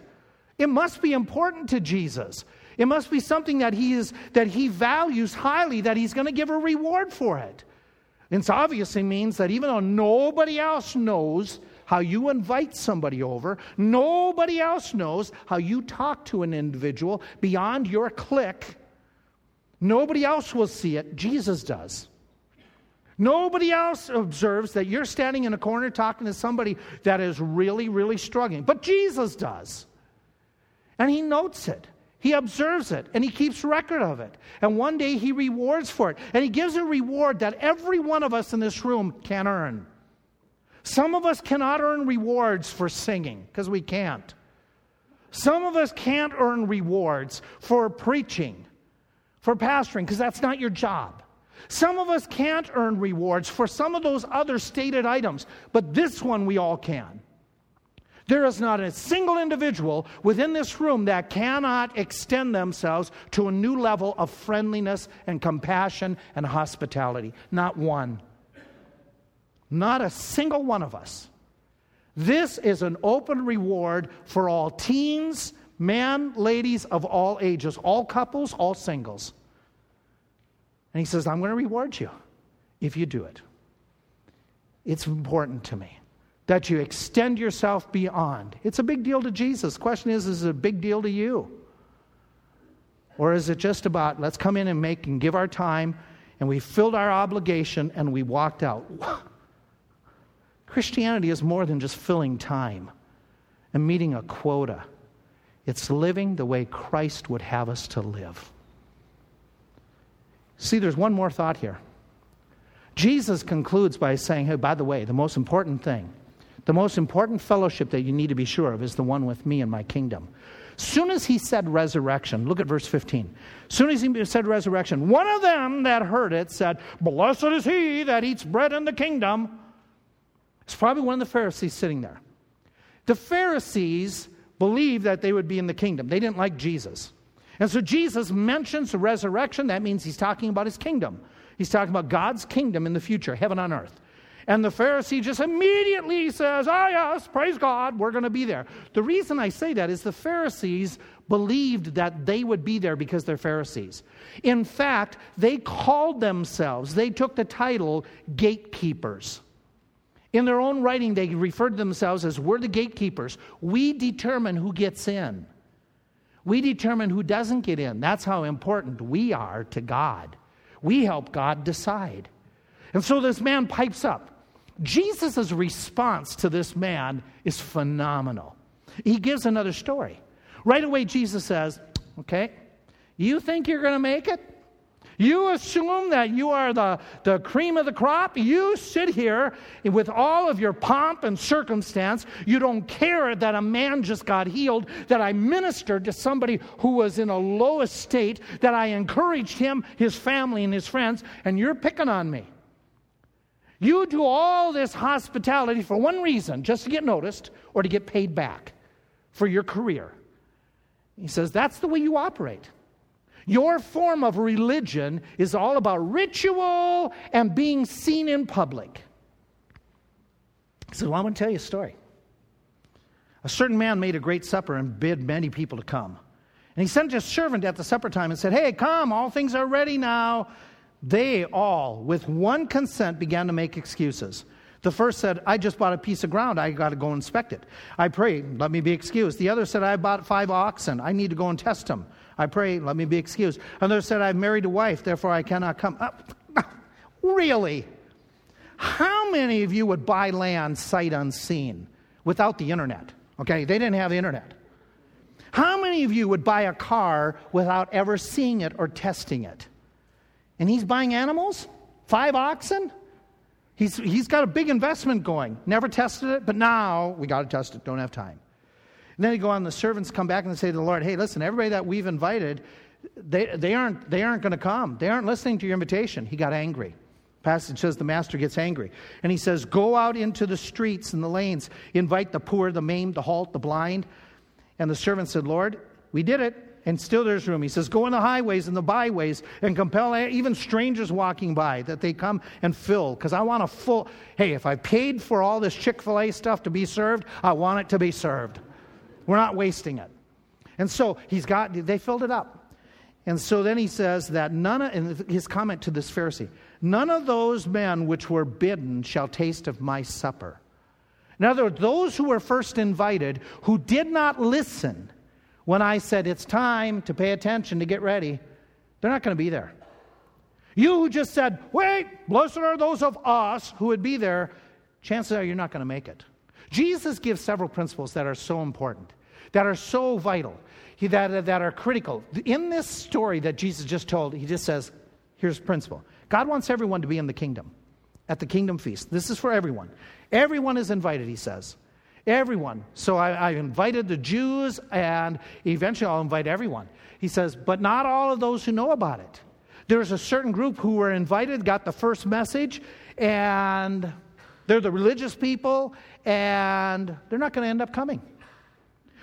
It must be important to Jesus. It must be something that he, is, that he values highly, that he's going to give a reward for it. And it obviously means that even though nobody else knows how you invite somebody over, nobody else knows how you talk to an individual beyond your clique, nobody else will see it, Jesus does. Nobody else observes that you're standing in a corner talking to somebody that is really, really struggling, but Jesus does. And he notes it. He observes it and he keeps record of it. And one day he rewards for it. And he gives a reward that every one of us in this room can earn. Some of us cannot earn rewards for singing because we can't. Some of us can't earn rewards for preaching, for pastoring, because that's not your job. Some of us can't earn rewards for some of those other stated items, but this one we all can. There is not a single individual within this room that cannot extend themselves to a new level of friendliness and compassion and hospitality. Not one. Not a single one of us. This is an open reward for all teens, men, ladies of all ages, all couples, all singles. And he says, I'm going to reward you if you do it. It's important to me that you extend yourself beyond. It's a big deal to Jesus. The question is, is it a big deal to you? Or is it just about let's come in and make and give our time and we filled our obligation and we walked out? Christianity is more than just filling time and meeting a quota. It's living the way Christ would have us to live. See, there's one more thought here. Jesus concludes by saying, hey, by the way, the most important thing the most important fellowship that you need to be sure of is the one with me in my kingdom. Soon as he said resurrection, look at verse 15. Soon as he said resurrection, one of them that heard it said, Blessed is he that eats bread in the kingdom. It's probably one of the Pharisees sitting there. The Pharisees believed that they would be in the kingdom, they didn't like Jesus. And so Jesus mentions the resurrection. That means he's talking about his kingdom. He's talking about God's kingdom in the future, heaven on earth. And the Pharisee just immediately says, Ah, oh, yes, praise God, we're going to be there. The reason I say that is the Pharisees believed that they would be there because they're Pharisees. In fact, they called themselves, they took the title gatekeepers. In their own writing, they referred to themselves as we're the gatekeepers. We determine who gets in. We determine who doesn't get in. That's how important we are to God. We help God decide. And so this man pipes up. Jesus' response to this man is phenomenal. He gives another story. Right away, Jesus says, Okay, you think you're going to make it? You assume that you are the, the cream of the crop. You sit here with all of your pomp and circumstance. You don't care that a man just got healed, that I ministered to somebody who was in a low estate, that I encouraged him, his family, and his friends, and you're picking on me. You do all this hospitality for one reason, just to get noticed or to get paid back for your career. He says, that's the way you operate. Your form of religion is all about ritual and being seen in public. So well, I'm going to tell you a story. A certain man made a great supper and bid many people to come. And he sent his servant at the supper time and said, Hey, come, all things are ready now. They all, with one consent, began to make excuses. The first said, I just bought a piece of ground. I got to go inspect it. I pray, let me be excused. The other said, I bought five oxen. I need to go and test them. I pray, let me be excused. Another said, I've married a wife, therefore I cannot come. Uh, really? How many of you would buy land sight unseen without the internet? Okay, they didn't have the internet. How many of you would buy a car without ever seeing it or testing it? and he's buying animals, five oxen. He's, he's got a big investment going. Never tested it, but now we got to test it. Don't have time. And then he go on, the servants come back and they say to the Lord, hey, listen, everybody that we've invited, they, they aren't, they aren't going to come. They aren't listening to your invitation. He got angry. Passage says the master gets angry. And he says, Go out into the streets and the lanes, invite the poor, the maimed, the halt, the blind. And the servant said, Lord, we did it and still there's room. He says, Go in the highways and the byways and compel even strangers walking by that they come and fill. Because I want a full, hey, if I paid for all this Chick fil A stuff to be served, I want it to be served. We're not wasting it. And so he's got, they filled it up. And so then he says that none of, and his comment to this Pharisee, none of those men which were bidden shall taste of my supper. In other words, those who were first invited, who did not listen when I said it's time to pay attention to get ready, they're not going to be there. You who just said, wait, blessed are those of us who would be there, chances are you're not going to make it. Jesus gives several principles that are so important, that are so vital, that, uh, that are critical. In this story that Jesus just told, he just says, here's the principle God wants everyone to be in the kingdom, at the kingdom feast. This is for everyone. Everyone is invited, he says. Everyone. So I, I invited the Jews, and eventually I'll invite everyone. He says, but not all of those who know about it. There's a certain group who were invited, got the first message, and they're the religious people, and they're not going to end up coming.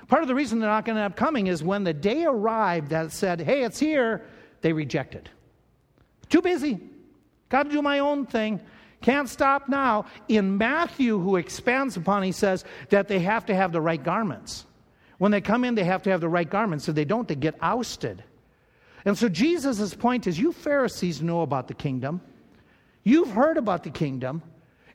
Part of the reason they're not going to end up coming is when the day arrived that said, hey, it's here, they rejected. Too busy. Got to do my own thing. Can't stop now. In Matthew, who expands upon, he says that they have to have the right garments. When they come in, they have to have the right garments. So they don't, they get ousted. And so Jesus' point is you Pharisees know about the kingdom. You've heard about the kingdom.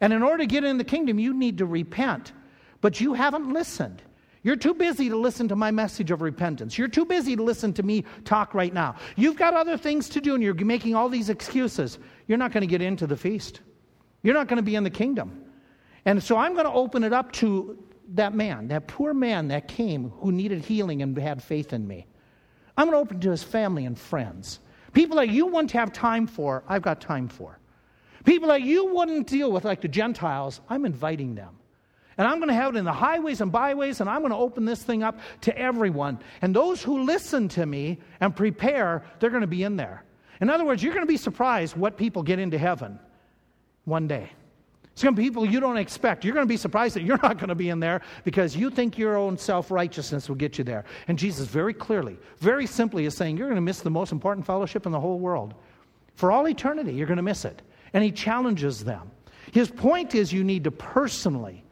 And in order to get in the kingdom, you need to repent. But you haven't listened. You're too busy to listen to my message of repentance. You're too busy to listen to me talk right now. You've got other things to do and you're making all these excuses. You're not going to get into the feast. You're not going to be in the kingdom. And so I'm going to open it up to that man, that poor man that came who needed healing and had faith in me. I'm going to open to his family and friends. People that you wouldn't have time for, I've got time for. People that you wouldn't deal with, like the Gentiles, I'm inviting them. And I'm going to have it in the highways and byways, and I'm going to open this thing up to everyone. And those who listen to me and prepare, they're going to be in there. In other words, you're going to be surprised what people get into heaven one day. It's going to be people you don't expect. You're going to be surprised that you're not going to be in there because you think your own self righteousness will get you there. And Jesus, very clearly, very simply, is saying you're going to miss the most important fellowship in the whole world. For all eternity, you're going to miss it and he challenges them. His point is you need to personally,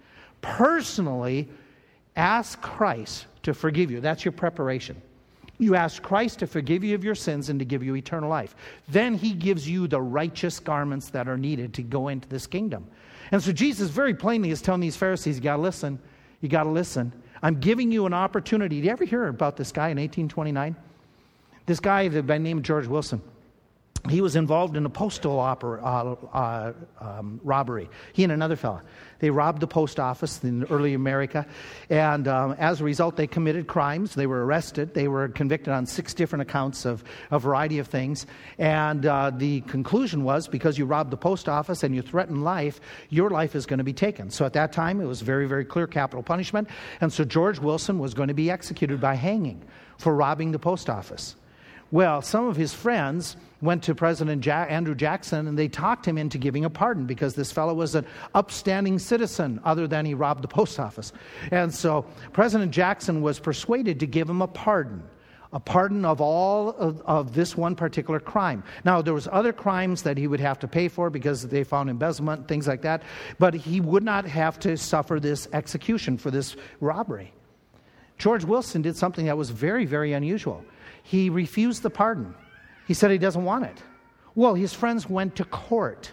personally ask Christ to forgive you. That's your preparation. You ask Christ to forgive you of your sins and to give you eternal life. Then he gives you the righteous garments that are needed to go into this kingdom. And so Jesus very plainly is telling these Pharisees, you got to listen. You got to listen. I'm giving you an opportunity. Did you ever hear about this guy in 1829? This guy by the name of George Wilson he was involved in a postal opera, uh, uh, um, robbery. He and another fellow. They robbed the post office in early America, and um, as a result, they committed crimes. They were arrested. They were convicted on six different accounts of a variety of things. And uh, the conclusion was because you robbed the post office and you threatened life, your life is going to be taken. So at that time, it was very, very clear capital punishment. And so George Wilson was going to be executed by hanging for robbing the post office. Well, some of his friends went to President Andrew Jackson and they talked him into giving a pardon because this fellow was an upstanding citizen, other than he robbed the post office. And so President Jackson was persuaded to give him a pardon. A pardon of all of, of this one particular crime. Now there was other crimes that he would have to pay for because they found embezzlement, things like that. But he would not have to suffer this execution for this robbery. George Wilson did something that was very, very unusual he refused the pardon. He said he doesn't want it. Well, his friends went to court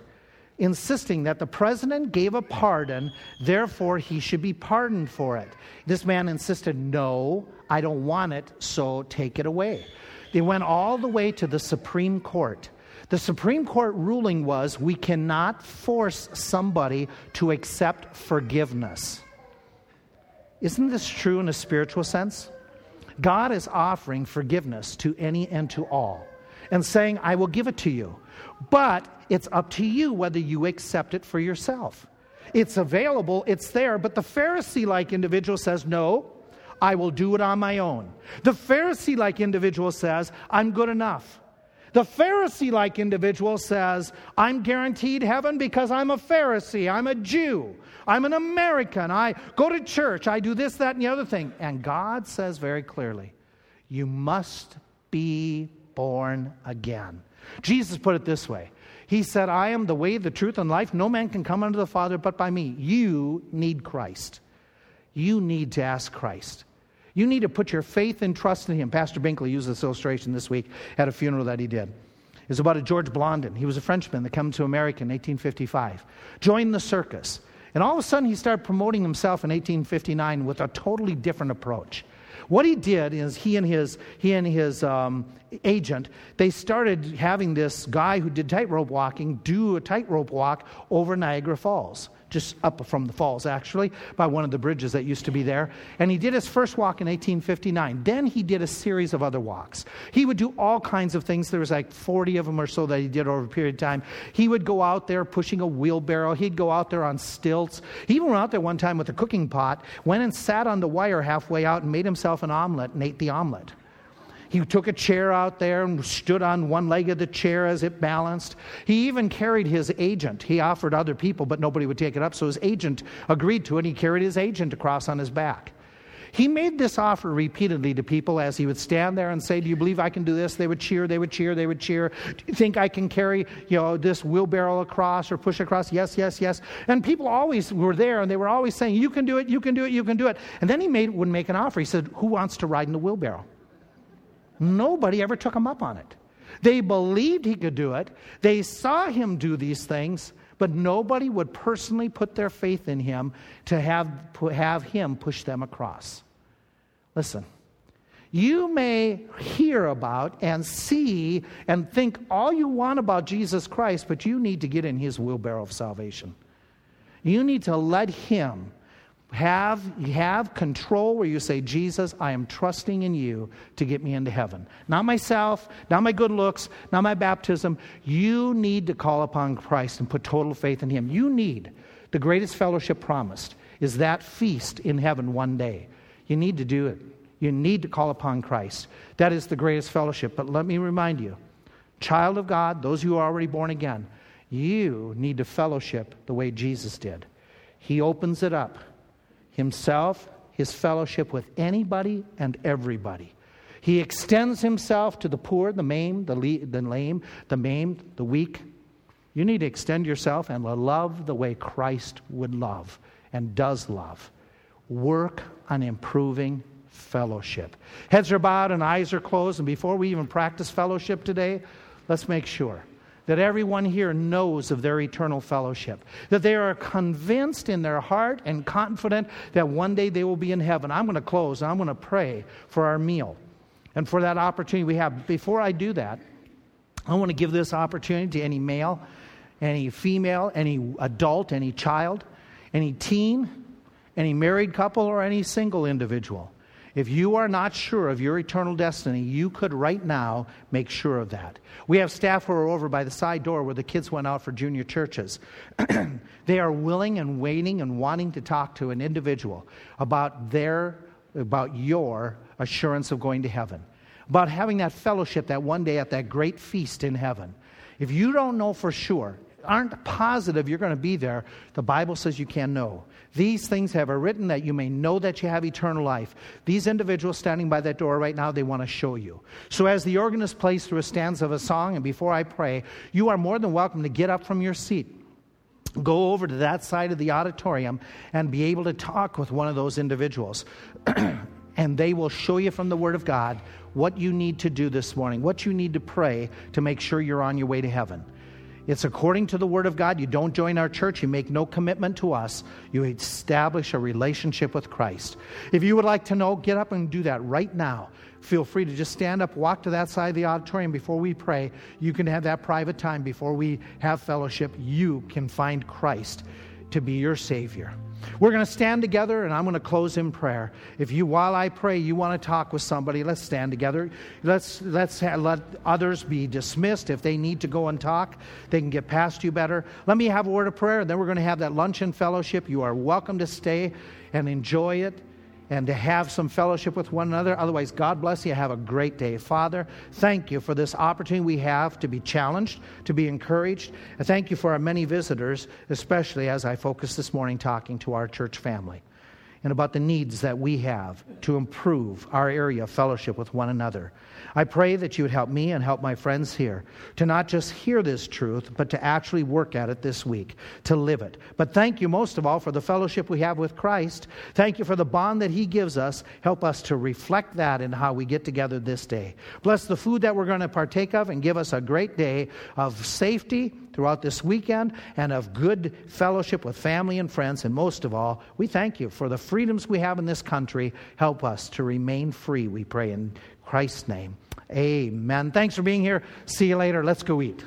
insisting that the president gave a pardon, therefore he should be pardoned for it. This man insisted, No, I don't want it, so take it away. They went all the way to the Supreme Court. The Supreme Court ruling was we cannot force somebody to accept forgiveness. Isn't this true in a spiritual sense? God is offering forgiveness to any and to all and saying, I will give it to you. But it's up to you whether you accept it for yourself. It's available, it's there, but the Pharisee like individual says, No, I will do it on my own. The Pharisee like individual says, I'm good enough. The Pharisee like individual says, I'm guaranteed heaven because I'm a Pharisee, I'm a Jew, I'm an American, I go to church, I do this, that, and the other thing. And God says very clearly, You must be born again. Jesus put it this way He said, I am the way, the truth, and life. No man can come unto the Father but by me. You need Christ. You need to ask Christ. You need to put your faith and trust in Him. Pastor Binkley used this illustration this week at a funeral that he did. It was about a George Blondin. He was a Frenchman that came to America in 1855, joined the circus, and all of a sudden he started promoting himself in 1859 with a totally different approach. What he did is he and his, he and his um, agent, they started having this guy who did tightrope walking do a tightrope walk over Niagara Falls just up from the falls, actually, by one of the bridges that used to be there. And he did his first walk in 1859. Then he did a series of other walks. He would do all kinds of things. There was like 40 of them or so that he did over a period of time. He would go out there pushing a wheelbarrow. He'd go out there on stilts. He even went out there one time with a cooking pot, went and sat on the wire halfway out and made himself an omelet and ate the omelet. He took a chair out there and stood on one leg of the chair as it balanced. He even carried his agent. He offered other people, but nobody would take it up, so his agent agreed to it. and He carried his agent across on his back. He made this offer repeatedly to people as he would stand there and say, Do you believe I can do this? They would cheer, they would cheer, they would cheer. Do you think I can carry, you know, this wheelbarrow across or push across? Yes, yes, yes. And people always were there and they were always saying, You can do it, you can do it, you can do it. And then he made, would make an offer. He said, Who wants to ride in the wheelbarrow? Nobody ever took him up on it. They believed he could do it, they saw him do these things, but nobody would personally put their faith in him to have, have him push them across. Listen, you may hear about and see and think all you want about Jesus Christ, but you need to get in his wheelbarrow of salvation. You need to let him have, have control where you say, Jesus, I am trusting in you to get me into heaven. Not myself, not my good looks, not my baptism. You need to call upon Christ and put total faith in Him. You need the greatest fellowship promised is that feast in heaven one day. You need to do it. You need to call upon Christ. That is the greatest fellowship. But let me remind you, child of God, those who are already born again, you need to fellowship the way Jesus did. He opens it up himself, his fellowship with anybody and everybody. He extends himself to the poor, the maimed, the, le- the lame, the maimed, the weak. You need to extend yourself and love the way Christ would love and does love. Work on improving fellowship. Heads are bowed and eyes are closed, and before we even practice fellowship today, let's make sure that everyone here knows of their eternal fellowship, that they are convinced in their heart and confident that one day they will be in heaven. I'm going to close I'm going to pray for our meal and for that opportunity we have. Before I do that, I want to give this opportunity to any male, any female, any adult, any child, any teen, any married couple, or any single individual. If you are not sure of your eternal destiny, you could right now make sure of that. We have staff who are over by the side door where the kids went out for junior churches. they are willing and waiting and wanting to talk to an individual about their about your assurance of going to heaven. About having that fellowship that one day at that great feast in heaven. If you don't know for sure, aren't positive you're going to be there, the Bible says you can know. These things have I written that you may know that you have eternal life. These individuals standing by that door right now, they want to show you. So, as the organist plays through a stanza of a song, and before I pray, you are more than welcome to get up from your seat go over to that side of the auditorium and be able to talk with one of those individuals. and they will show you from the Word of God what you need to do this morning, what you need to pray to make sure you're on your way to heaven. It's according to the Word of God. You don't join our church, you make no commitment to us. You establish a relationship with Christ. If you would like to know, get up and do that right now. Feel free to just stand up, walk to that side of the auditorium before we pray. You can have that private time before we have fellowship. You can find Christ to be your Savior. We're going to stand together and I'm going to close in prayer. If you, while I pray, you want to talk with somebody, let's stand together. Let's, let's ha- let others be dismissed. If they need to go and talk, they can get past you better. Let me have a word of prayer and then we're going to have that luncheon fellowship. You are welcome to stay and enjoy it and to have some fellowship with one another. Otherwise, God bless you. Have a great day. Father, thank you for this opportunity we have to be challenged, to be encouraged. And thank you for our many visitors, especially as I focus this morning talking to our church family. and about the needs that we have to improve our area of fellowship with one another. I pray that you would help me and help my friends here to not just hear this truth, but to actually work at it this week, to live it. But thank you most of all for the fellowship we have with Christ. Thank you for the bond that He gives us. Help us to reflect that in how we get together this day. Bless the food that we're going to partake of and give us a great day of safety throughout this weekend and of good fellowship with family and friends. And most of all, we thank you for the freedoms we have in this country. Help us to remain free, we pray in Christ's name. Amen. Thanks for being here. See you later. Let's go eat.